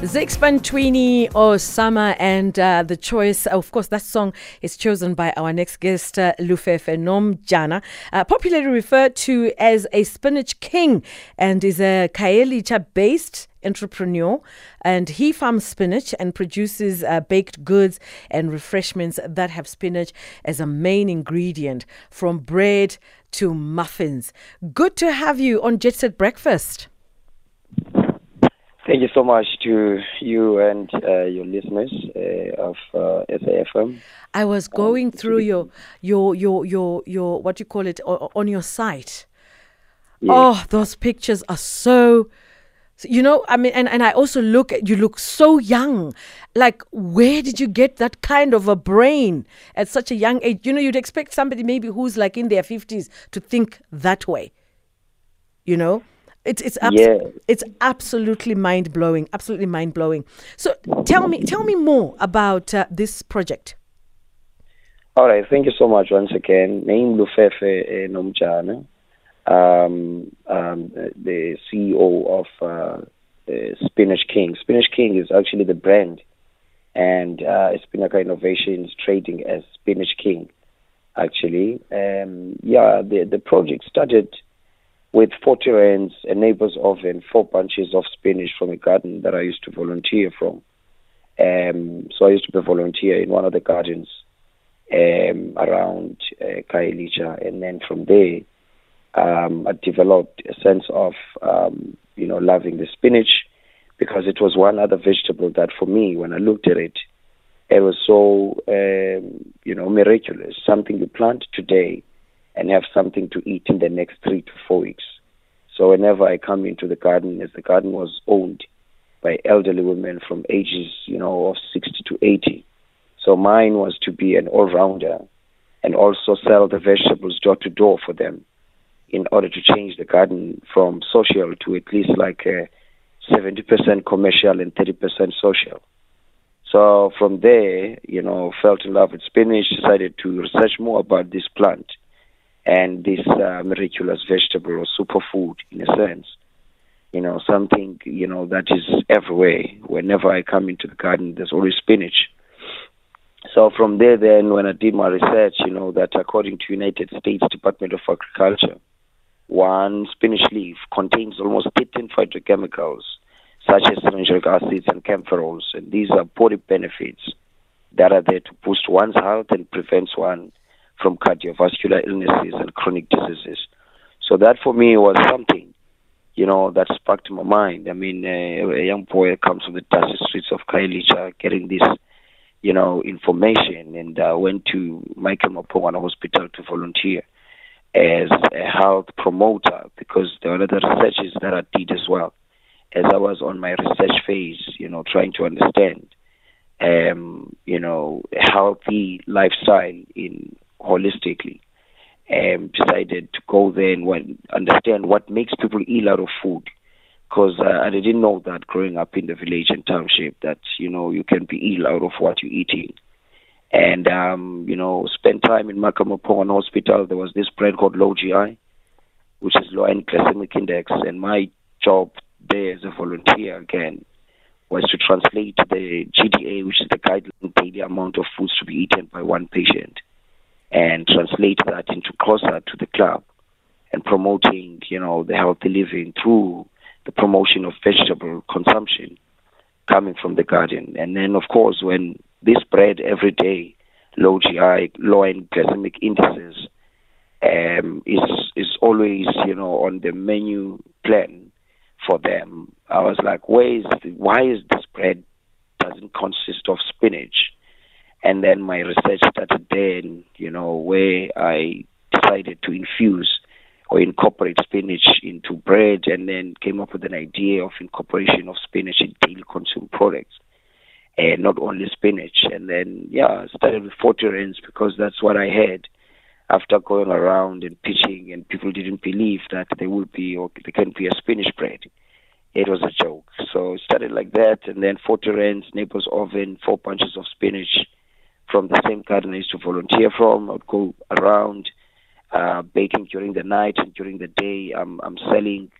Twini Osama and uh, the choice, of course, that song is chosen by our next guest, uh, Lufefe Nomjana, uh, popularly referred to as a spinach king and is a Khayelitsha based entrepreneur and he farms spinach and produces uh, baked goods and refreshments that have spinach as a main ingredient from bread to muffins. Good to have you on Jet Set Breakfast. Thank you so much to you and uh, your listeners uh, of uh, SAFM. I was going through your your your your your what you call it on your site. Yes. Oh, those pictures are so you know i mean and, and i also look at you look so young like where did you get that kind of a brain at such a young age you know you'd expect somebody maybe who's like in their 50s to think that way you know it's it's abs- yeah. it's absolutely mind blowing, absolutely mind blowing. So tell me tell me more about uh, this project. All right, thank you so much once again. Name Lufefe Nomjana, um, um, the CEO of uh, Spinach King. Spinach King is actually the brand, and uh, Spinnaker Innovations trading as Spinach King. Actually, um, yeah, the the project started with 40 rands, a neighbor's oven, four bunches of spinach from a garden that I used to volunteer from. Um, so I used to be a volunteer in one of the gardens um, around uh, Khayelitsha. And then from there, um, I developed a sense of, um, you know, loving the spinach because it was one other vegetable that for me, when I looked at it, it was so, um, you know, miraculous. Something you plant today and have something to eat in the next three to four weeks. So whenever I come into the garden, as the garden was owned by elderly women from ages, you know, of 60 to 80. So mine was to be an all-rounder and also sell the vegetables door to door for them in order to change the garden from social to at least like a 70% commercial and 30% social. So from there, you know, fell in love with spinach, decided to research more about this plant and this uh, miraculous vegetable or superfood in a sense. You know, something, you know, that is everywhere. Whenever I come into the garden, there's always spinach. So from there, then, when I did my research, you know, that according to United States Department of Agriculture, one spinach leaf contains almost 13 phytochemicals, such as cyanuric acids and camphoranes, and these are body benefits that are there to boost one's health and prevents one from cardiovascular illnesses and chronic diseases. So that for me was something, you know, that sparked my mind. I mean, uh, a young boy comes from the dusty streets of Khayelitsha getting this, you know, information and uh, went to Michael Mapongwana Hospital to volunteer as a health promoter because there were other researches that I did as well. As I was on my research phase, you know, trying to understand, um, you know, healthy lifestyle in holistically and decided to go there and understand what makes people ill out of food. Because uh, I didn't know that growing up in the village and township that, you know, you can be ill out of what you're eating. And, um, you know, spent time in Makamapong Hospital. There was this brand called Low GI, which is low end glycemic index. And my job there as a volunteer, again, was to translate the GDA, which is the guideline daily amount of foods to be eaten by one patient and translate that into closer to the club and promoting, you know, the healthy living through the promotion of vegetable consumption coming from the garden. And then, of course, when this bread every day, low GI, low end glycemic indices, um, is is always, you know, on the menu plan for them. I was like, where is the, why is this bread doesn't consist of spinach? And then my research started then, you know, where I decided to infuse or incorporate spinach into bread and then came up with an idea of incorporation of spinach in daily consumed products. And not only spinach. And then, yeah, started with 40 rands because that's what I had after going around and pitching, and people didn't believe that there would be or there can be a spinach bread. It was a joke. So it started like that, and then 40 rands, neighbor's oven, four bunches of spinach, from the same garden I used to volunteer from. I'd go around uh, baking during the night and during the day. I'm, I'm selling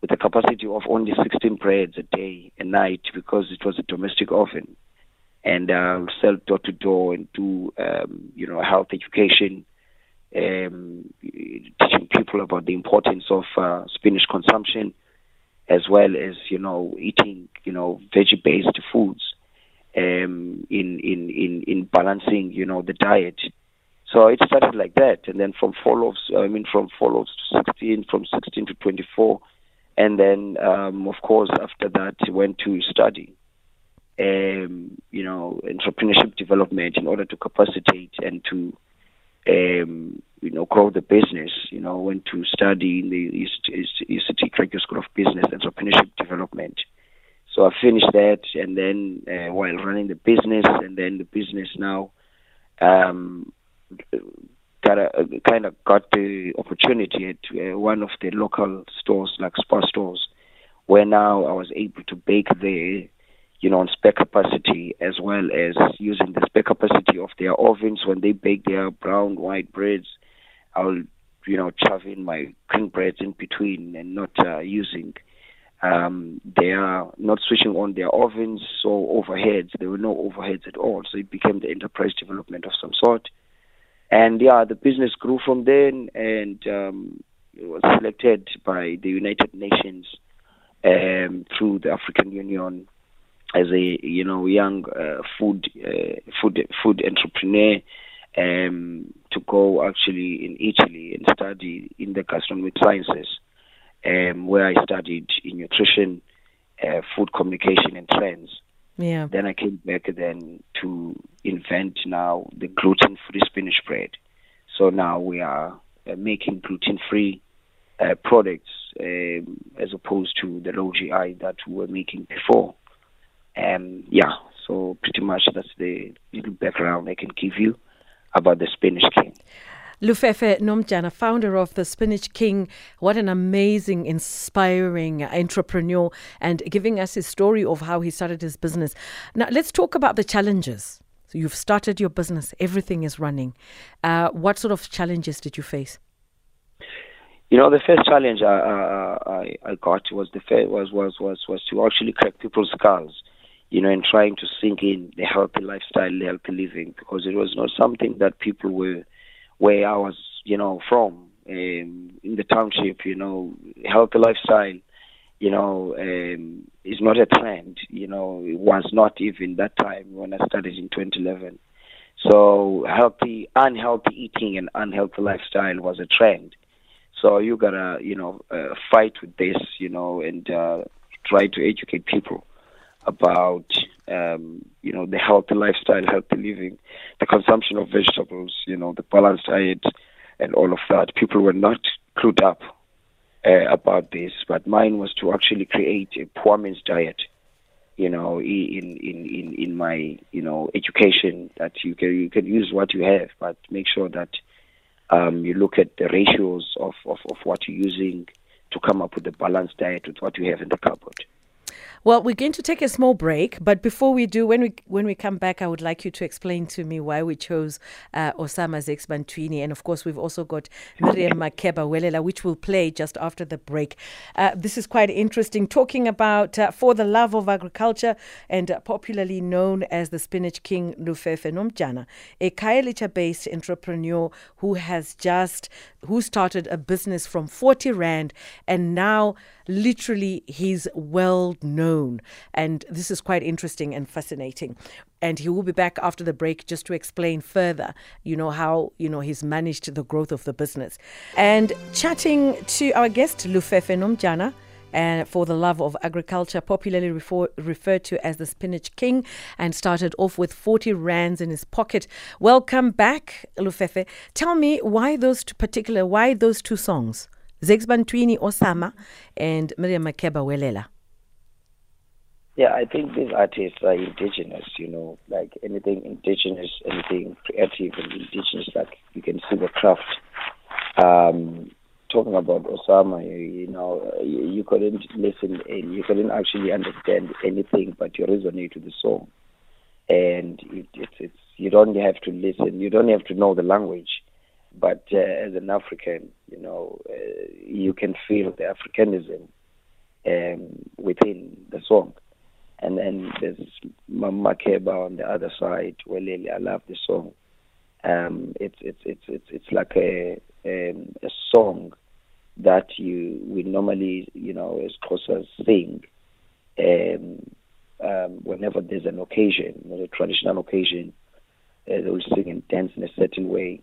with a capacity of only 16 breads a day, a night, because it was a domestic oven. And uh, sell door to door and do, um, you know, health education, um, teaching people about the importance of uh, spinach consumption, as well as, you know, eating, you know, veggie-based foods um, in, in, in, in balancing, you know, the diet. So it started like that, and then from four loaves, I mean, from loaves to 16, from 16 to 24, and then um, of course after that went to study um, you know entrepreneurship development in order to capacitate and to um, you know grow the business. You know went to study in the East, East, East Graduate School of Business Entrepreneurship Development so I finished that and then uh, while running the business and then the business now um, got a, kind of got the opportunity at uh, one of the local stores, like Spar stores, where now I was able to bake there, you know, on spare capacity, as well as using the spare capacity of their ovens when they bake their brown, white breads. I'll, you know, in my cream breads in between and not uh, using. Um, they are not switching on their ovens or overheads. There were no overheads at all. So it became the enterprise development of some sort and yeah, the business grew from then and um, was selected by the United Nations um, through the African Union as a you know young uh, food uh, food food entrepreneur um, to go actually in Italy and study in the gastronomic sciences, um, where I studied in nutrition, uh, food communication, and trends. Yeah. Then I came back then to invent now the gluten-free spinach bread. So now we are uh, making gluten-free uh, products um, as opposed to the low GI that we were making before. Um, yeah, so pretty much that's the little background I can give you about the Spinach King. Lufefe Nomjana, founder of the Spinach King, what an amazing, inspiring entrepreneur, and giving us his story of how he started his business. Now, let's talk about the challenges. So, you've started your business, everything is running. Uh, what sort of challenges did you face? You know, the first challenge I, I, I got was the first, was, was was was to actually crack people's skulls, you know, and trying to sink in the healthy lifestyle, the healthy living, because it was not something that people were where I was, you know, from um, in the township. You know, healthy lifestyle, you know, um, is not a trend. You know, it was not even that time when I started in 2011. So healthy, unhealthy eating and unhealthy lifestyle was a trend. So you gotta, you know, uh, fight with this, you know, and uh, try to educate people about um, you know the healthy lifestyle, healthy living, the consumption of vegetables, you know the balanced diet, and all of that. People were not clued up uh, about this, but mine was to actually create a poor man's diet. You know, in in in in my you know education that you can you can use what you have, but make sure that um, you look at the ratios of, of, of what you're using to come up with a balanced diet with what you have in the cupboard. Well, we're going to take a small break, but before we do, when we when we come back, I would like you to explain to me why we chose uh, Osama Zakes Bantwini, and of course, we've also got Miriam Makeba Welela, which we'll play just after the break. Uh, this is quite interesting, talking about uh, for the love of agriculture and uh, popularly known as the Spinach King Lufefe Nomjana, a Khayelitsha-based entrepreneur who has just who started a business from 40 rand and now literally he's well known. And this is quite interesting and fascinating. And he will be back after the break just to explain further, you know, how, you know, he's managed the growth of the business. And chatting to our guest, Lufefe Nomjana, and eh, for the love of agriculture, popularly refer, referred to as the Spinach King, and started off with 40 rands in his pocket. Welcome back, Lufefe. Tell me why those two particular, why those two songs? Zakes Bantwini Osama and Miriam Makeba Welela. Yeah, I think these artists are indigenous, you know, like anything indigenous, anything creative and indigenous, like you can see the craft. Um, talking about Osama, you, you know, you, you, couldn't listen and you couldn't actually understand anything, but you resonate with the song. And it, it's, it's, you don't have to listen, you don't have to know the language but uh, as an African, you know, uh, you can feel the Africanism um, within the song. And then there's Mama Keba on the other side. Welela, I love the song. Um, it's it's it's it's it's like a um, a song that you we normally you know as Xhosas sing um, um, whenever there's an occasion, a traditional occasion. Uh, they will sing and dance in a certain way,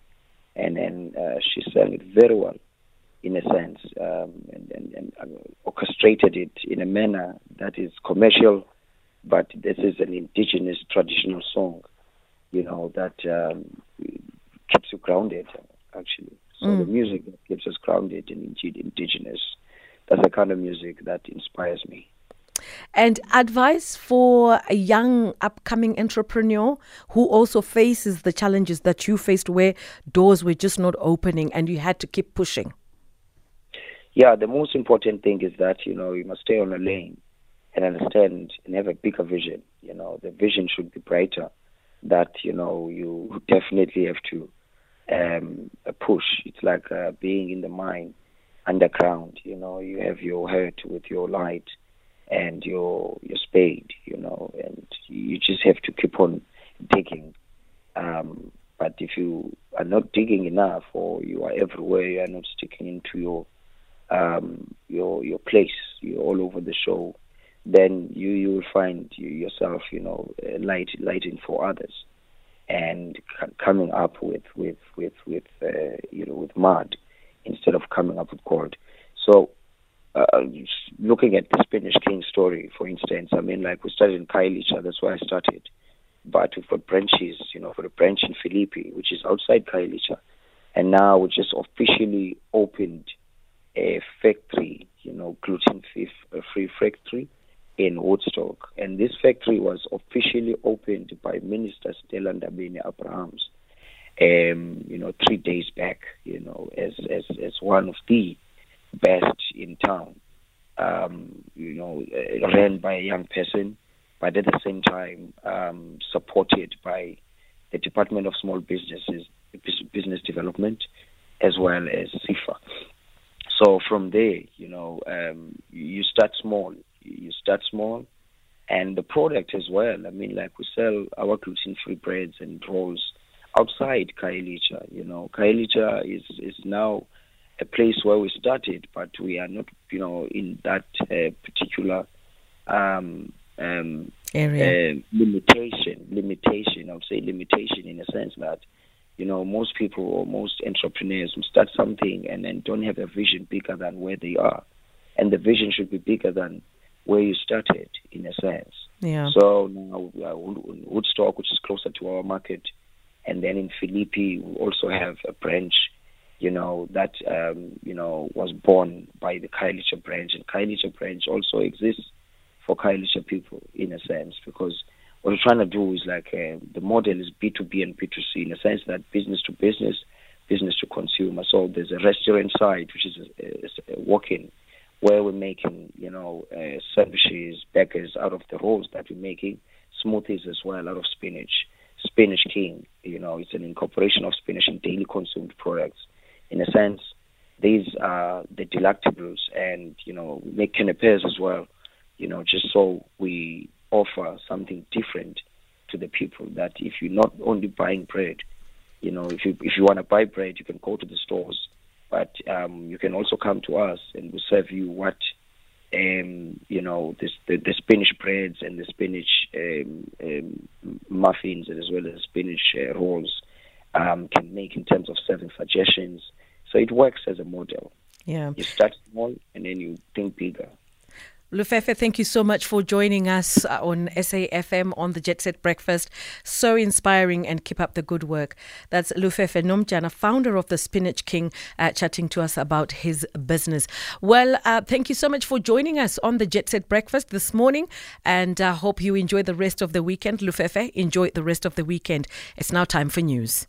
and then uh, she sang it very well in a sense, um, and, and, and, orchestrated it in a manner that is commercial, but this is an indigenous traditional song, you know, that um, keeps you grounded, actually. So mm. the music that keeps us grounded and indigenous. That's the kind of music that inspires me. And advice for a young upcoming entrepreneur who also faces the challenges that you faced where doors were just not opening and you had to keep pushing. Yeah, the most important thing is that, you know, you must stay on a lane and understand and have a bigger vision. You know, the vision should be brighter. That, you know, you definitely have to um, push. It's like uh, being in the mine underground. You know, you have your head with your light and your your spade. You know, and you just have to keep on digging. Um, but if you are not digging enough, or you are everywhere, you are not sticking into your um, your your place, you're all over the show, then you you will find yourself, you know, uh, light lighting for others, and c- coming up with with with with uh, you know with mud instead of coming up with gold. So. Uh, looking at the Spinach King story, for instance, I mean, like we started in Khayelitsha, that's where I started. But we've got branches, you know, for a branch in Philippi, which is outside Khayelitsha. And now we just officially opened a factory, you know, gluten free factory in Woodstock. And this factory was officially opened by Minister Stella Ndabeni-Abrahams, um, you know, three days back, you know, as, as, as one of the best in town, um, you know, uh, ran by a young person, but at the same time um, supported by the Department of Small Businesses, Business Development, as well as SEFA. So from there, you know, um, you start small. You start small, and the product as well. I mean, like we sell our gluten-free breads and rolls outside Khayelitsha. You know, Khayelitsha is is now a place where we started, but we are not, you know, in that uh, particular um, um, area uh, limitation. Limitation. I would say limitation in a sense that you know, most people or most entrepreneurs will start something and then don't have a vision bigger than where they are. And the vision should be bigger than where you started, in a sense. Yeah. So now we are Woodstock, which is closer to our market. And then in Philippi, we also have a branch, you know, that, um, you know, was born by the Khayelitsha branch. And Khayelitsha branch also exists for Khayelitsha people, in a sense, because – what we're trying to do is like uh, the model is B2B and B2C in a sense that business to business, business to consumer. So there's a restaurant side, which is a, a, a walk-in, where we're making, you know, uh, sandwiches, burgers out of the rolls that we're making, smoothies as well out of spinach. Spinach King, you know, it's an incorporation of spinach in daily consumed products. In a sense, these are the delectables, and you know, we make canapes as well. You know, just so we offer something different to the people. That if you're not only buying bread, you know, if you if you want to buy bread, you can go to the stores, but um, you can also come to us and we'll serve you what um, you know, this, the, the Spanish breads and the Spanish um, um, muffins as well as Spanish uh, rolls um, can make in terms of serving suggestions. So it works as a model. Yeah. You start small and then you think bigger. Lufefe, thank you so much for joining us uh, on SAFM on the Jet Set Breakfast. So inspiring and keep up the good work. That's Lufefe Nomjana, founder of the Spinach King, uh, chatting to us about his business. Well, uh, thank you so much for joining us on the Jet Set Breakfast this morning and I uh, hope you enjoy the rest of the weekend. Lufefe, enjoy the rest of the weekend. It's now time for news.